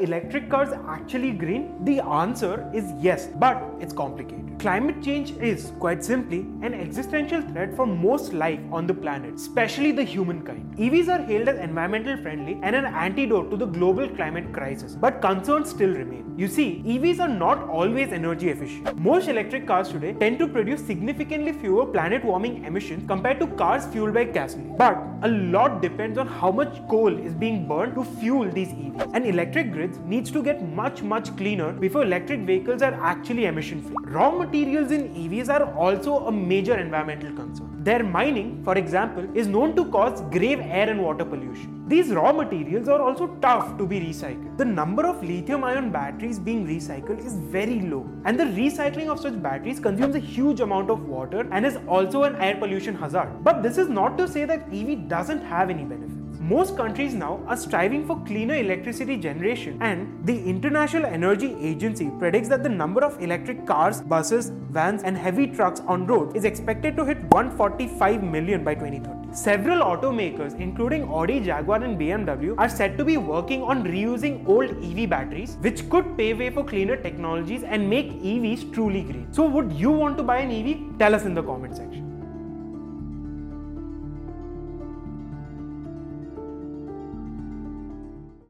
electric cars actually green? The answer is yes, but it's complicated. Climate change is, quite simply, an existential threat for most life on the planet, especially the humankind. EVs are hailed as environmental friendly and an antidote to the global climate crisis, but concerns still remain. You see, EVs are not always energy efficient. Most electric cars today tend to produce significantly fewer planet warming emissions compared to cars fueled by gasoline. But a lot depends on how much coal is being burned to fuel these EVs. And electric grids needs to get much much cleaner before electric vehicles are actually emission free. Raw materials in EVs are also a major environmental concern. Their mining, for example, is known to cause grave air and water pollution. These raw materials are also tough to be recycled. The number of lithium ion batteries being recycled is very low, and the recycling of such batteries consumes a huge amount of water and is also an air pollution hazard. But this is not to say that EV doesn't have any benefits. Most countries now are striving for cleaner electricity generation, and the International Energy Agency predicts that the number of electric cars, buses, vans, and heavy trucks on road is expected to hit 145 million by 2030. Several automakers, including Audi, Jaguar, and BMW, are said to be working on reusing old EV batteries, which could pave way for cleaner technologies and make EVs truly green. So, would you want to buy an EV? Tell us in the comment section.